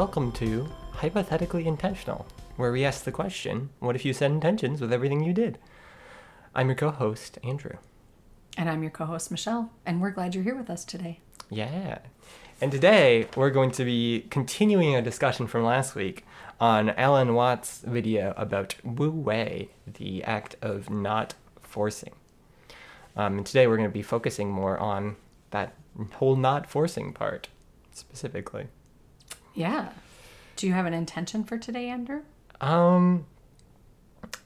welcome to Hypothetically Intentional, where we ask the question what if you set intentions with everything you did? I'm your co host, Andrew. And I'm your co host, Michelle, and we're glad you're here with us today. Yeah. And today we're going to be continuing a discussion from last week on Alan Watts' video about Wu Wei, the act of not forcing. Um, and today we're going to be focusing more on that whole not forcing part specifically. Yeah. Do you have an intention for today, Andrew? Um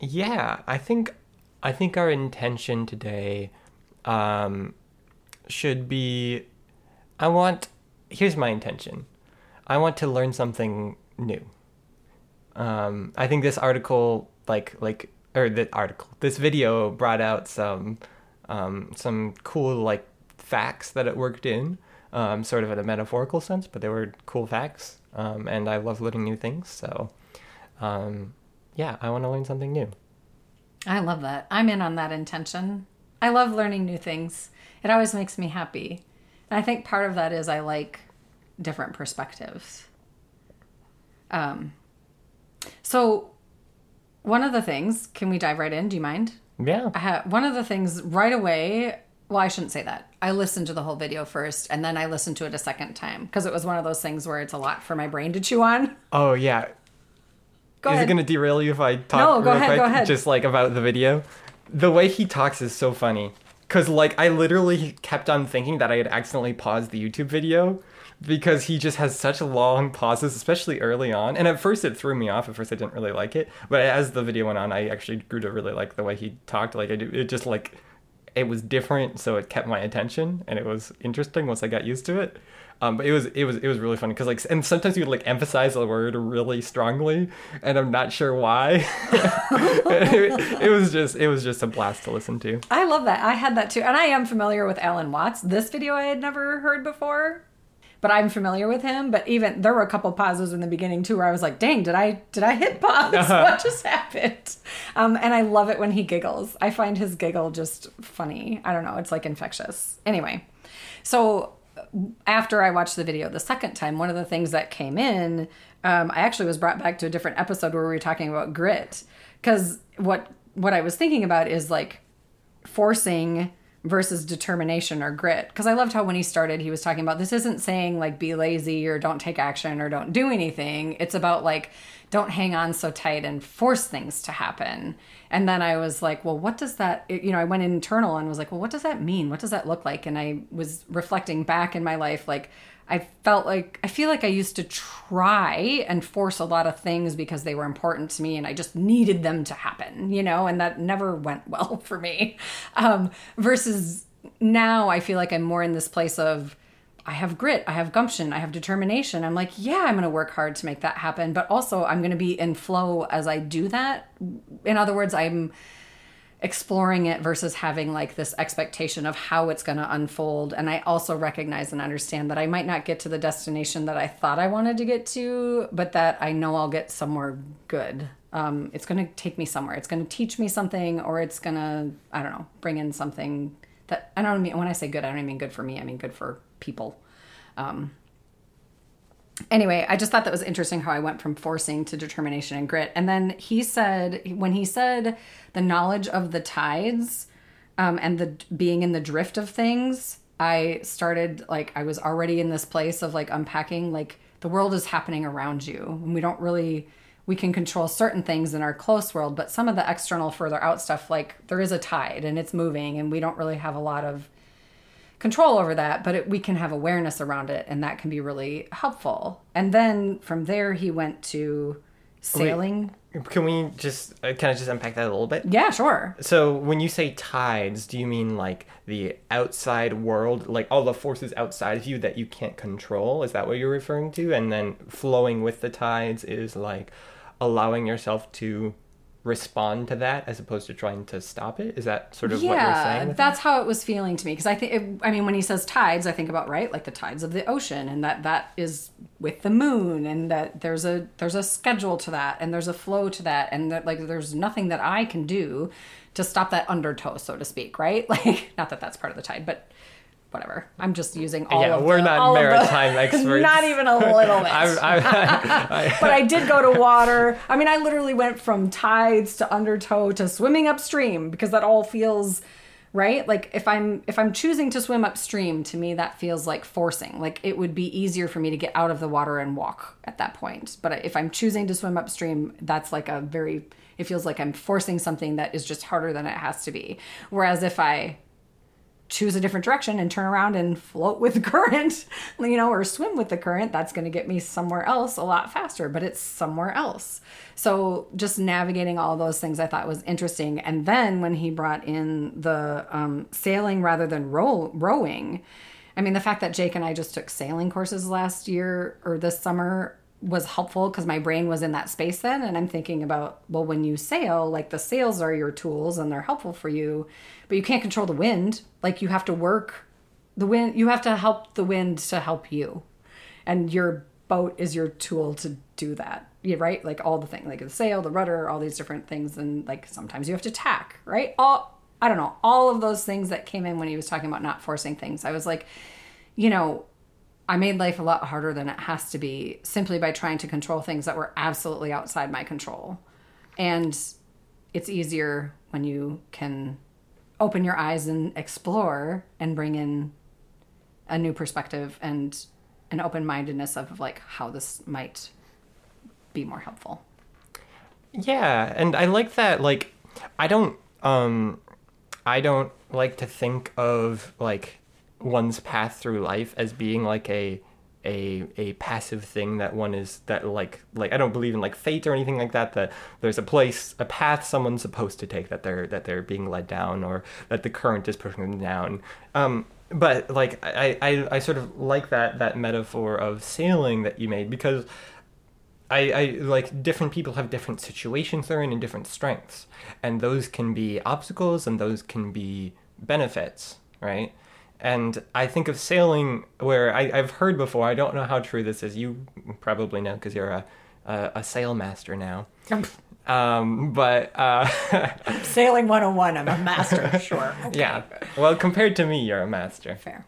yeah, I think I think our intention today um should be I want here's my intention. I want to learn something new. Um I think this article like like or the article this video brought out some um some cool like facts that it worked in um, sort of in a metaphorical sense, but they were cool facts. Um, and I love learning new things. So, um, yeah, I want to learn something new. I love that. I'm in on that intention. I love learning new things. It always makes me happy. And I think part of that is I like different perspectives. Um, so, one of the things, can we dive right in? Do you mind? Yeah. Have, one of the things right away, well, I shouldn't say that. I listened to the whole video first and then I listened to it a second time because it was one of those things where it's a lot for my brain to chew on. Oh, yeah. Go is ahead. it going to derail you if I talk No, go ahead, quick? go ahead. Just like about the video? The way he talks is so funny. Because, like, I literally kept on thinking that I had accidentally paused the YouTube video because he just has such long pauses, especially early on. And at first it threw me off. At first I didn't really like it. But as the video went on, I actually grew to really like the way he talked. Like, I do, it just, like, it was different, so it kept my attention, and it was interesting once I got used to it. Um, but it was it was it was really funny because like and sometimes you would like emphasize a word really strongly, and I'm not sure why. it, it was just it was just a blast to listen to. I love that. I had that too. And I am familiar with Alan Watts. This video I had never heard before. But I'm familiar with him. But even there were a couple pauses in the beginning too where I was like, dang, did I did I hit pause? What just happened? Um, and I love it when he giggles. I find his giggle just funny. I don't know, it's like infectious. Anyway, so after I watched the video the second time, one of the things that came in, um, I actually was brought back to a different episode where we were talking about grit. Because what what I was thinking about is like forcing versus determination or grit. Because I loved how when he started, he was talking about this isn't saying like be lazy or don't take action or don't do anything. It's about like don't hang on so tight and force things to happen. And then I was like, well, what does that, you know, I went internal and was like, well, what does that mean? What does that look like? And I was reflecting back in my life, like, I felt like I feel like I used to try and force a lot of things because they were important to me and I just needed them to happen, you know, and that never went well for me. Um, versus now I feel like I'm more in this place of I have grit, I have gumption, I have determination. I'm like, yeah, I'm going to work hard to make that happen, but also I'm going to be in flow as I do that. In other words, I'm exploring it versus having like this expectation of how it's going to unfold. And I also recognize and understand that I might not get to the destination that I thought I wanted to get to, but that I know I'll get somewhere good. Um, it's going to take me somewhere. It's going to teach me something, or it's going to, I don't know, bring in something that I don't mean when I say good, I don't mean good for me. I mean good for people. Um, anyway, I just thought that was interesting how I went from forcing to determination and grit. And then he said, when he said the knowledge of the tides um, and the being in the drift of things, I started like, I was already in this place of like unpacking, like the world is happening around you. And we don't really, we can control certain things in our close world, but some of the external, further out stuff, like there is a tide and it's moving and we don't really have a lot of control over that, but it, we can have awareness around it, and that can be really helpful. And then from there, he went to sailing. Can we just uh, kind of just unpack that a little bit? Yeah, sure. So when you say tides, do you mean like the outside world, like all the forces outside of you that you can't control? Is that what you're referring to? And then flowing with the tides is like allowing yourself to respond to that as opposed to trying to stop it? Is that sort of what you're saying? Yeah, that's how it was feeling to me. Because I think, I mean, when he says tides, I think about right, like the tides of the ocean, and that that is with the moon, and that there's a there's a schedule to that, and there's a flow to that, and that like there's nothing that I can do to stop that undertow, so to speak, right? Like, not that that's part of the tide, but whatever. I'm just using all Yeah, of we're the, not of the- maritime experts. not even a little bit. I, I, I, but I did go to water. I mean, I literally went from tides to undertow to swimming upstream because that all feels right. Like if I'm if I'm choosing to swim upstream, to me that feels like forcing. Like it would be easier for me to get out of the water and walk at that point. But if I'm choosing to swim upstream, that's like a very it feels like I'm forcing something that is just harder than it has to be. Whereas if I choose a different direction and turn around and float with the current, you know, or swim with the current, that's going to get me somewhere else a lot faster, but it's somewhere else. So just navigating all those things I thought was interesting. And then when he brought in the um, sailing rather than row- rowing, I mean, the fact that Jake and I just took sailing courses last year or this summer was helpful because my brain was in that space then and i'm thinking about well when you sail like the sails are your tools and they're helpful for you but you can't control the wind. Like you have to work the wind you have to help the wind to help you. And your boat is your tool to do that yeah, right? Like all the things like the sail the rudder all these different things and like sometimes you have to tack right? All i don't know all of those things that came in when he was talking about not forcing things. I was like you know I made life a lot harder than it has to be simply by trying to control things that were absolutely outside my control. And it's easier when you can open your eyes and explore and bring in a new perspective and an open mindedness of like how this might be more helpful. Yeah, and I like that. Like, I don't, um, I don't like to think of like one's path through life as being like a a a passive thing that one is that like like I don't believe in like fate or anything like that that there's a place a path someone's supposed to take that they're that they're being led down or that the current is pushing them down. Um but like I, I I sort of like that that metaphor of sailing that you made because I, I like different people have different situations they're in and different strengths. And those can be obstacles and those can be benefits right and I think of sailing where I, I've heard before. I don't know how true this is. You probably know because you're a, a a sail master now. Um, but uh, Sailing 101, I'm a master, sure. Okay. yeah. Well, compared to me, you're a master. Fair.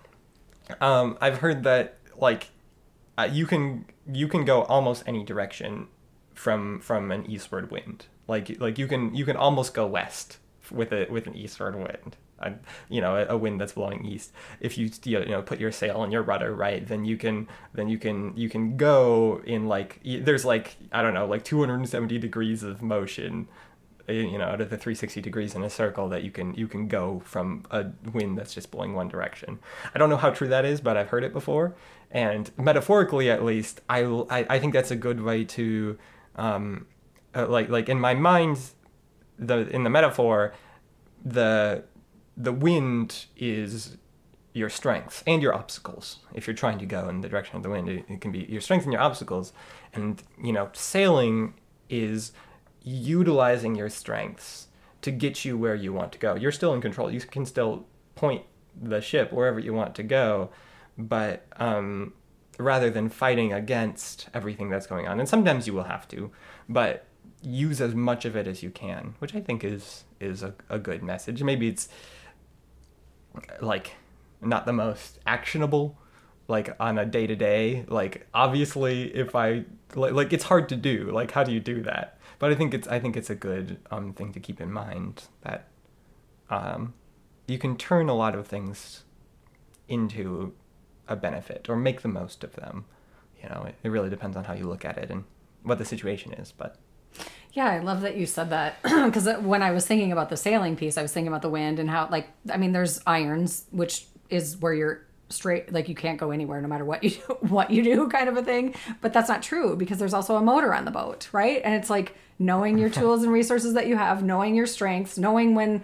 Um, I've heard that like uh, you can you can go almost any direction from from an eastward wind. Like like you can you can almost go west with a with an eastward wind. You know, a, wind that's blowing east. If you you know put your sail and your rudder right, then you can then you can you can go in like there's like I don't know like 270 degrees of motion uh, you know out of the 360 degrees in a circle that you can you can go from a wind that's just blowing one direction i don't know how true that is but i've heard it before and metaphorically at least i i, I think that's a good way to um uh, like like in my mind the in the metaphor the the wind is your strength and your obstacles. If you're trying to go in the direction of the wind, it, it can be your strength and your obstacles. And you know, sailing is utilizing your strengths to get you where you want to go. You're still in control. You can still point the ship wherever you want to go, but um, rather than fighting against everything that's going on, and sometimes you will have to, but use as much of it as you can, which I think is is a, a good message. Maybe it's like not the most actionable like on a day to day like obviously if i like, like it's hard to do like how do you do that? But i think it's i think it's a good um thing to keep in mind that um you can turn a lot of things into a benefit or make the most of them. You know it, it really depends on how you look at it and what the situation is but Yeah, I love that you said that because uh, when I was thinking about the sailing piece, I was thinking about the wind and how, like, I mean, there's irons, which is where you're straight, like, you can't go anywhere no matter what you do, what you do, kind of a thing. But that's not true because there's also a motor on the boat, right? And it's like knowing your tools and resources that you have, knowing your strengths, knowing when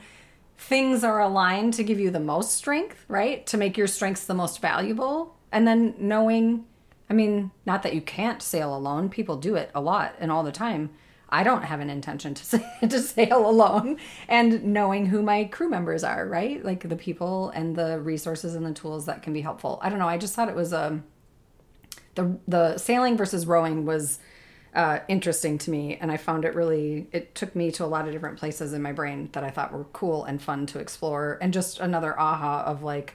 things are aligned to give you the most strength, right? To make your strengths the most valuable, and then knowing. I mean, not that you can't sail alone. People do it a lot and all the time. I don't have an intention to say, to sail alone and knowing who my crew members are, right? Like the people and the resources and the tools that can be helpful. I don't know. I just thought it was um the the sailing versus rowing was uh, interesting to me, and I found it really. It took me to a lot of different places in my brain that I thought were cool and fun to explore, and just another aha of like,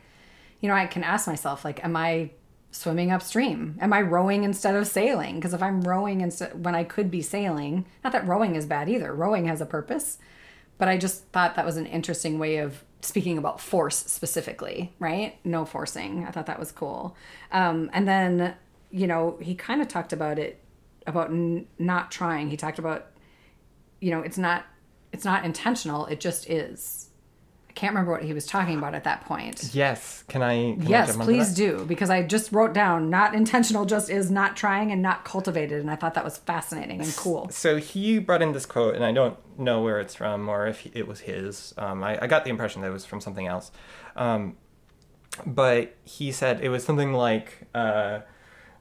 you know, I can ask myself, like, am I swimming upstream? Am I rowing instead of sailing? Because if I'm rowing instead when I could be sailing, not that rowing is bad either. Rowing has a purpose, but I just thought that was an interesting way of speaking about force specifically, right? No forcing. I thought that was cool. Um, and then, you know, he kind of talked about it about n- not trying. He talked about, you know, it's not it's not intentional. It just is can't remember what he was talking about at that point. Yes. Can I? Can yes, I please do because I just wrote down not intentional just is not trying and not cultivated and I thought that was fascinating and cool. So he brought in this quote, and I don't know where it's from or if it was his. Um, I, I got the impression that it was from something else. Um, but he said it was something like, uh,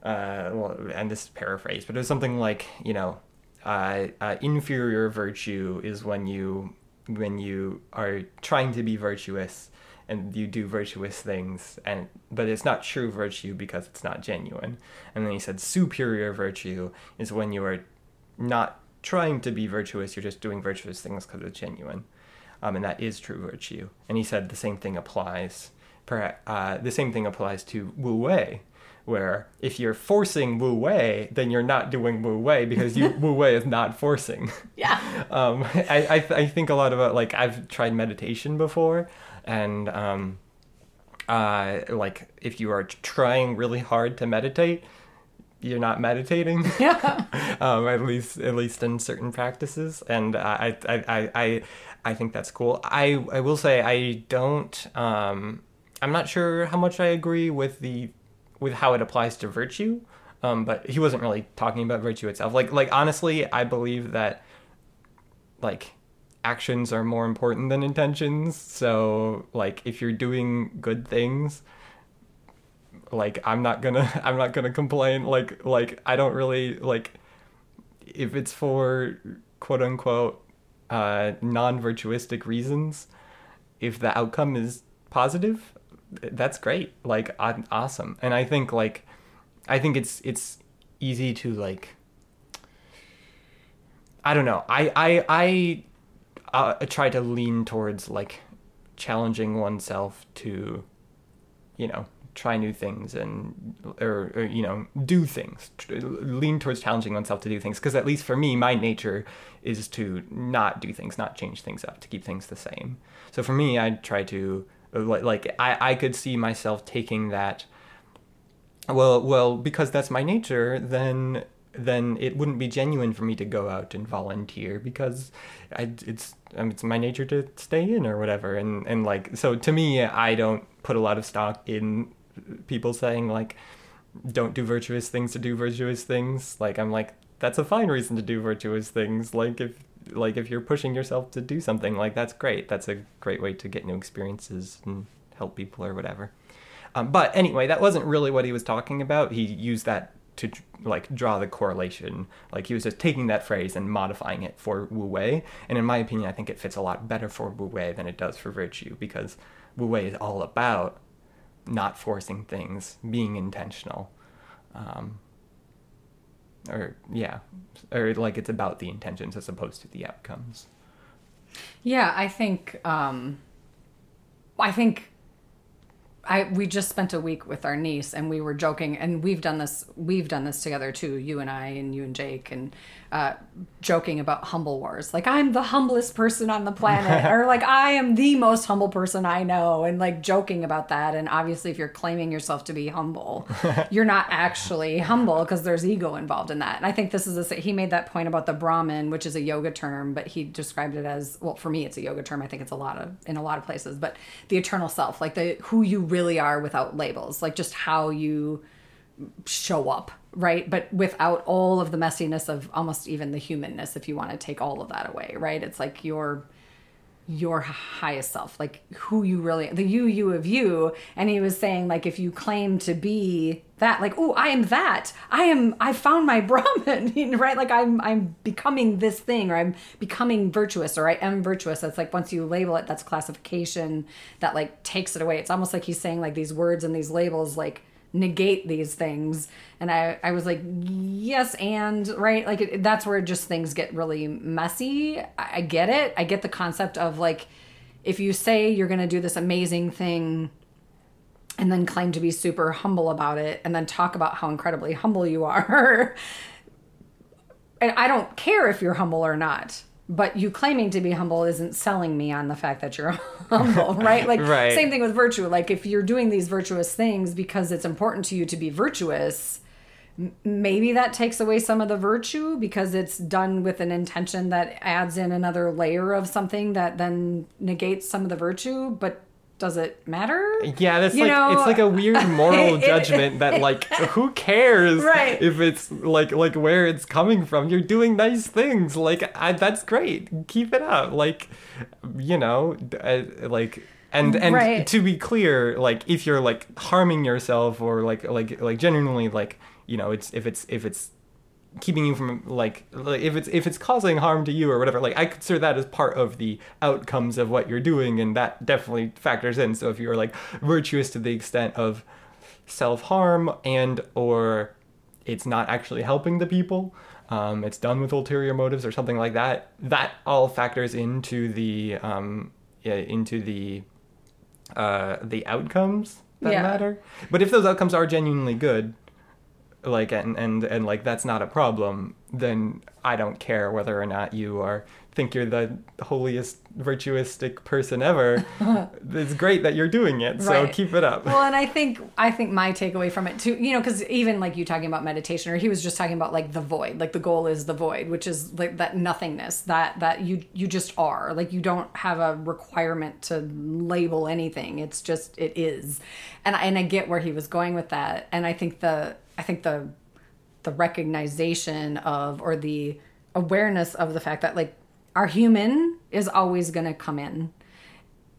uh, well, and this is paraphrase, but it was something like, you know, uh, uh, inferior virtue is when you when you are trying to be virtuous and you do virtuous things and but it's not true virtue because it's not genuine. And then he said superior virtue is when you are not trying to be virtuous you're just doing virtuous things because it's genuine. Um, and that is true virtue. And he said the same thing applies uh, the same thing applies to wu wei where if you're forcing wu wei then you're not doing wu wei because you wu wei is not forcing Yeah. um, I, I, I think a lot about like I've tried meditation before, and um, uh, like if you are trying really hard to meditate, you're not meditating. Yeah. um, at least at least in certain practices, and I I, I, I I think that's cool. I I will say I don't. Um, I'm not sure how much I agree with the with how it applies to virtue. Um, but he wasn't really talking about virtue itself. Like like honestly, I believe that like actions are more important than intentions. So like if you're doing good things, like I'm not gonna I'm not gonna complain. Like like I don't really like if it's for quote unquote uh, non virtuistic reasons. If the outcome is positive, that's great. Like awesome. And I think like I think it's it's easy to like I don't know. I I I uh, try to lean towards like challenging oneself to, you know, try new things and or, or you know do things. Lean towards challenging oneself to do things because at least for me, my nature is to not do things, not change things up, to keep things the same. So for me, I try to like I I could see myself taking that. Well, well, because that's my nature, then then it wouldn't be genuine for me to go out and volunteer because I, it's um, it's my nature to stay in or whatever. And and like so to me I don't put a lot of stock in people saying like don't do virtuous things to do virtuous things. Like I'm like that's a fine reason to do virtuous things. Like if like if you're pushing yourself to do something like that's great that's a great way to get new experiences and help people or whatever um, but anyway that wasn't really what he was talking about he used that to like draw the correlation. Like he was just taking that phrase and modifying it for Wu Wei. And in my opinion, I think it fits a lot better for Wu Wei than it does for virtue because Wu Wei is all about not forcing things, being intentional. Um, or yeah, or like it's about the intentions as opposed to the outcomes. Yeah, I think um I think I we just spent a week with our niece and we were joking and we've done this we've done this together too you and I and you and Jake and uh, joking about humble wars. Like I'm the humblest person on the planet or like I am the most humble person I know and like joking about that. And obviously if you're claiming yourself to be humble you're not actually humble because there's ego involved in that. And I think this is a, he made that point about the Brahman which is a yoga term but he described it as well for me it's a yoga term. I think it's a lot of in a lot of places but the eternal self like the who you really are without labels like just how you show up right? But without all of the messiness of almost even the humanness if you want to take all of that away right? It's like your your highest self like who you really the you you of you. And he was saying like if you claim to be that like oh i am that. I am i found my brahman right? Like i'm i'm becoming this thing or i'm becoming virtuous or i am virtuous. That's like once you label it that's classification that like takes it away. It's almost like he's saying like these words and these labels like negate these things and i i was like yes and right like it, that's where just things get really messy I, I get it i get the concept of like if you say you're going to do this amazing thing and then claim to be super humble about it and then talk about how incredibly humble you are. and I don't care if you're humble or not. But you claiming to be humble isn't selling me on the fact that you're humble, right? Like Right. same thing with virtue. Like if you're doing these virtuous things because it's important to you to be virtuous, m- maybe that takes away some of the virtue because it's done with an intention that adds in another layer of something that then negates some of the virtue, but does it matter? Yeah, that's You like know, it's like a weird moral it- judgment that like who cares Right. if it's like like where it's coming from. You're doing nice things. Like I, that's great. Keep it up. Like you know, d- uh, like and and Right. to be clear, like if you're like harming yourself or like like like genuinely like you know, it's if it's if it's keeping you from like, like if it's if it's causing harm to you or whatever like i consider that as part of the outcomes of what you're doing and that definitely factors in so if you're like virtuous to the extent of self-harm and or it's not actually helping the people um, it's done with ulterior motives or something like that that all factors into the um, yeah, into the uh, the outcomes that Yeah. matter but if those outcomes are genuinely good like and and and like that's not a problem then i don't care whether or not you are think you're the holiest virtuistic person ever. It's great that you're doing it so Right. keep it up. Well and i think i think my takeaway from it too you know because even like you talking about meditation or he was just talking about like the void like the goal is the void which is like that nothingness that that you you just are. Like you don't have a requirement to label anything. It's just it is. And I, and i get where he was going with that. And i think the i think the the recognition of or the awareness of the fact that like our human is always going to come in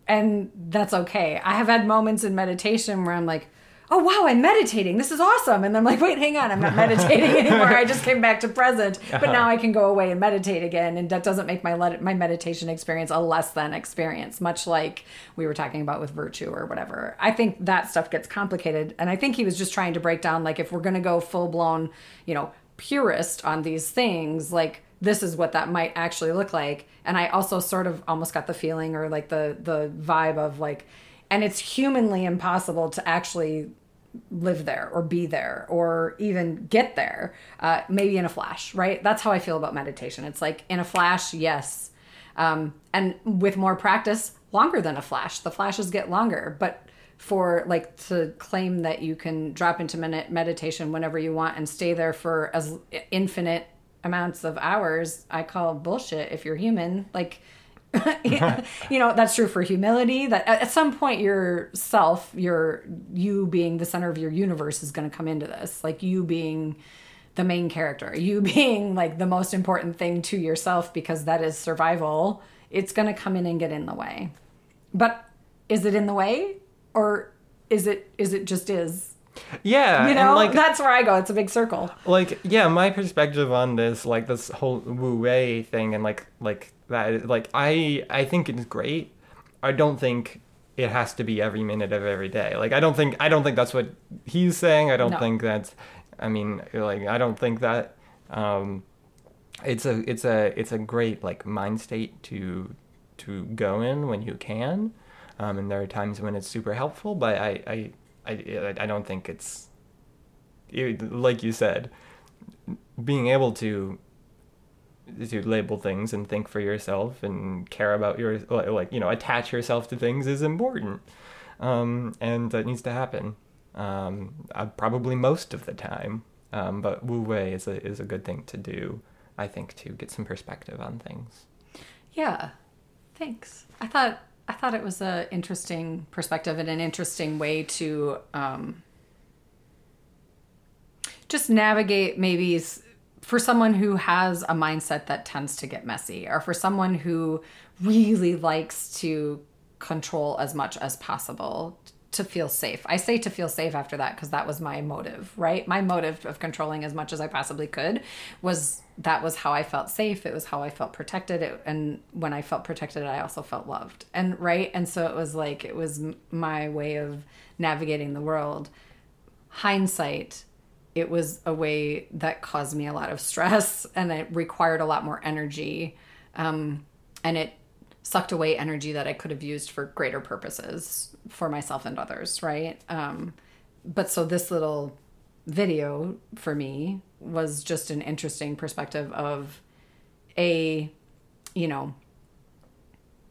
and that's okay. I have had moments in meditation where I'm like, "Oh wow, I'm meditating. This is awesome." And I'm like, "Wait, hang on. I'm not meditating anymore. I just came back to present." But uh-huh. now I can go away and meditate again, and that doesn't make my let- my meditation experience a less than experience, much like we were talking about with virtue or whatever. I think that stuff gets complicated, and I think he was just trying to break down like if we're going to go full blown, you know, purist on these things, like this is what that might actually look like and i also sort of almost got the feeling or like the the vibe of like and it's humanly impossible to actually live there or be there or even get there uh, maybe in a flash right? That's how i feel about meditation. It's like in a flash yes. Um, and with more practice longer than a flash. The flashes get longer. But for like to claim that you can drop into minute meditation whenever you want and stay there for as infinite amounts of hours i call bullshit if you're human. Like you know that's true for humility that at some point your self your you being the center of your universe is going to come into this like you being the main character you being like the most important thing to yourself because that is survival it's going to come in and get in the way. But is it in the way? Or is it is it just is? Yeah you know? like that's where i go it's a big circle. Like yeah my perspective on this like this whole wu wei thing and like like that like i i think it's great. I don't think it has to be every minute of every day. Like i don't think i don't think that's what he's saying. I don't No. think that's i mean like i don't think that um it's a it's a it's a great like mind state to to go in when you can. Um and there are times when it's super helpful but i i i, I don't think it's it- like you said being able to to label things and think for yourself and care about your like, you know attach yourself to things is important. Um, and that needs to happen um, uh, probably most of the time. Um, but wu wei is a is a good thing to do I think to get some perspective on things. Yeah, thanks. I thought I thought it was a interesting perspective and an interesting way to um, just navigate maybe for someone who has a mindset that tends to get messy, or for someone who really likes to control as much as possible to feel safe. I say to feel safe after that because that was my motive, right? My motive of controlling as much as I possibly could was that was how I felt safe. It was how I felt protected. It, and when I felt protected, I also felt loved. And right. And so it was like, it was my way of navigating the world. Hindsight, it was a way that caused me a lot of stress and it required a lot more energy. Um, and it sucked away energy that I could have used for greater purposes for myself and others, right? Um, but so this little video for me was just an interesting perspective of a, you know,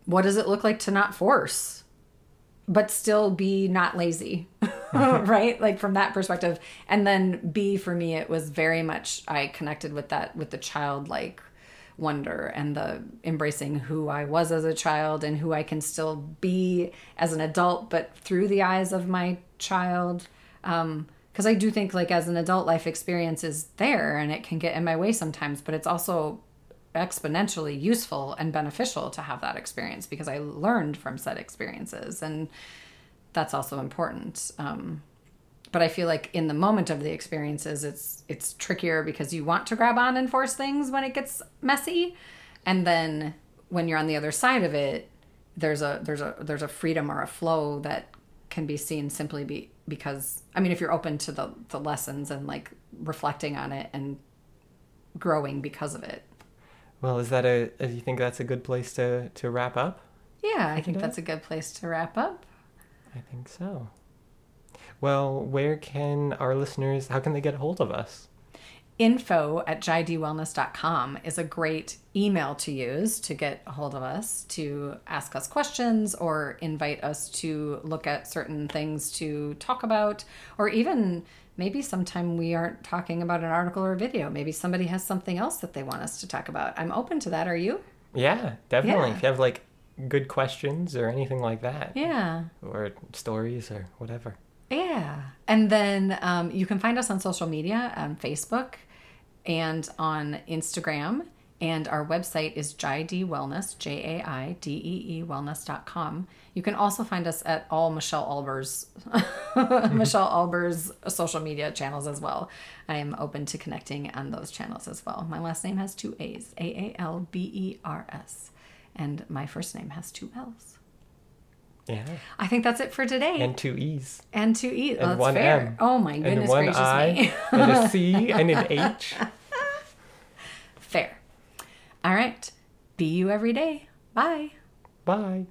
what does it look like to not force, but still be not lazy, right? Like from that perspective. And then B, for me, it was very much, I connected with that, with the childlike wonder and the embracing who I was as a child and who I can still be as an adult, but through the eyes of my child. Um, because I do think like as an adult life experience is there and it can get in my way sometimes, but it's also exponentially useful and beneficial to have that experience because I learned from said experiences and that's also important. Um, but I feel like in the moment of the experiences, it's it's trickier because you want to grab on and force things when it gets messy, and then when you're on the other side of it, there's a there's a there's a freedom or a flow that can be seen simply be because I mean if you're open to the the lessons and like reflecting on it and growing because of it. Well, is that a? Do you think that's a good place to to wrap up? Yeah, I think that's a good place to wrap up. I think so. Well, where can our listeners? How can they get a hold of us? Info at jaideewellness.com is a great email to use to get a hold of us to ask us questions or invite us to look at certain things to talk about or even maybe sometime we aren't talking about an article or a video maybe somebody has something else that they want us to talk about i'm open to that are you Yeah, definitely. Yeah. If you have like good questions or anything like that, yeah or stories or whatever. Yeah. And then um, you can find us on social media on Facebook and on Instagram. And our website is JaiDee Wellness, J A I D E E wellness.com. You can also find us at all Michelle Aalbers, Michelle Aalbers social media channels as well. I am open to connecting on those channels as well. My last name has two A's, A A L B E R S. And my first name has two L's. Yeah, I think that's it for today. and two e's, And two E's. and That's one fair. M, Oh my goodness and one gracious I, me. and a C, and an H. All right. Be you every day. Bye. Bye.